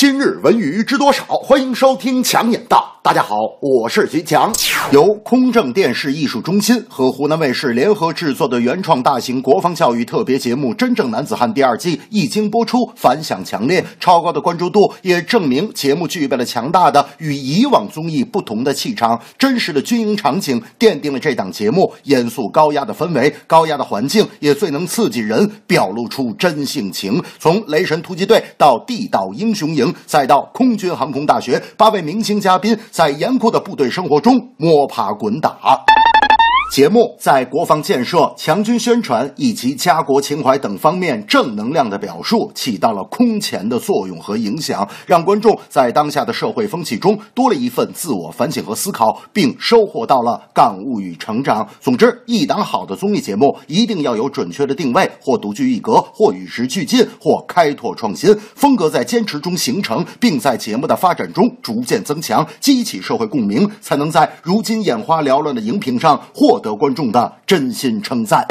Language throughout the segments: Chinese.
今日文娱知多少？欢迎收听强眼道。大家好，我是徐强。由空政电视艺术中心和湖南卫视联合制作的原创大型国防教育特别节目《真正男子汉》第二季一经播出，反响强烈，超高的关注度也证明节目具备了强大的与以往综艺不同的气场。真实的军营场景奠定了这档节目严肃高压的氛围，高压的环境也最能刺激人，表露出真性情。从雷神突击队到地道英雄营。再到空军航空大学，八位明星嘉宾在严酷的部队生活中摸爬滚打。节目在国防建设、强军宣传以及家国情怀等方面正能量的表述，起到了空前的作用和影响，让观众在当下的社会风气中多了一份自我反省和思考，并收获到了感悟与成长。总之，一档好的综艺节目一定要有准确的定位，或独具一格，或与时俱进，或开拓创新，风格在坚持中形成，并在节目的发展中逐渐增强，激起社会共鸣，才能在如今眼花缭乱的荧屏上获。得观众的真心称赞。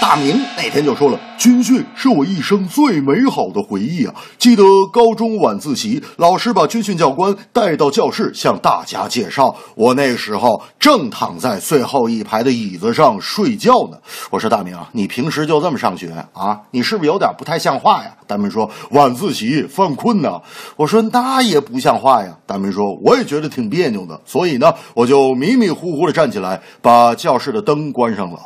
大明那天就说了：“军训是我一生最美好的回忆啊！记得高中晚自习，老师把军训教官带到教室，向大家介绍。我那时候正躺在最后一排的椅子上睡觉呢。我说：大明啊，你平时就这么上学啊？你是不是有点不太像话呀？大明说：晚自习犯困呢。我说：那也不像话呀。大明说：我也觉得挺别扭的，所以呢，我就迷迷糊糊的站起来，把教室的灯关上了。”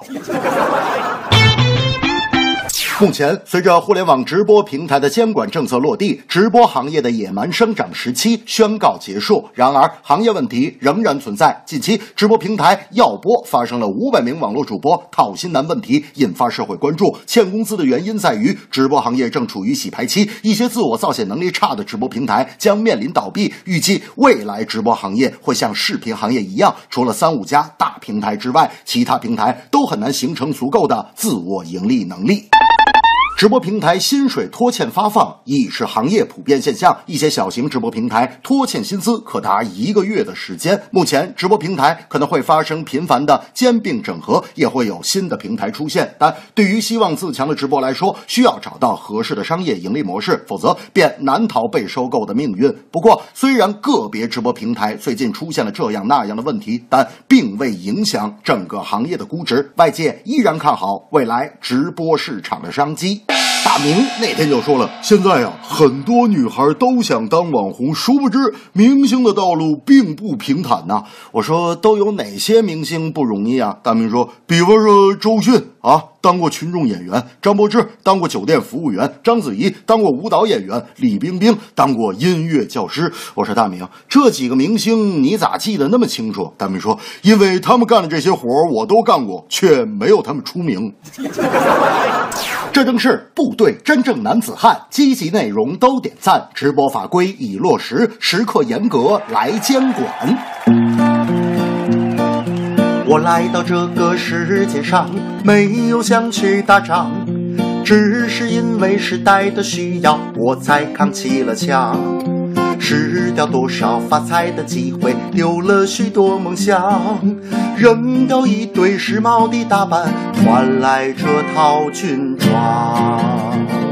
目前，随着互联网直播平台的监管政策落地，直播行业的野蛮生长时期宣告结束。然而，行业问题仍然存在。近期，直播平台耀播发生了五百名网络主播讨薪难问题，引发社会关注。欠工资的原因在于直播行业正处于洗牌期，一些自我造血能力差的直播平台将面临倒闭。预计未来直播行业会像视频行业一样，除了三五家大平台之外，其他平台都很难形成足够的自我盈利能力。直播平台薪水拖欠发放已是行业普遍现象，一些小型直播平台拖欠薪资可达一个月的时间。目前，直播平台可能会发生频繁的兼并整合，也会有新的平台出现。但对于希望自强的直播来说，需要找到合适的商业盈利模式，否则便难逃被收购的命运。不过，虽然个别直播平台最近出现了这样那样的问题，但并未影响整个行业的估值。外界依然看好未来直播市场的商机。大明那天就说了，现在呀，很多女孩都想当网红，殊不知明星的道路并不平坦呐。我说都有哪些明星不容易啊？大明说，比方说周迅啊。当过群众演员，张柏芝当过酒店服务员，章子怡当过舞蹈演员，李冰冰当过音乐教师。我说大明，这几个明星你咋记得那么清楚？大明说，因为他们干的这些活我都干过，却没有他们出名。这正是部队真正男子汉，积极内容都点赞，直播法规已落实，时刻严格来监管。我来到这个世界上，没有想去打仗，只是因为时代的需要，我才扛起了枪。失掉多少发财的机会，丢了许多梦想，扔掉一堆时髦的打扮，换来这套军装。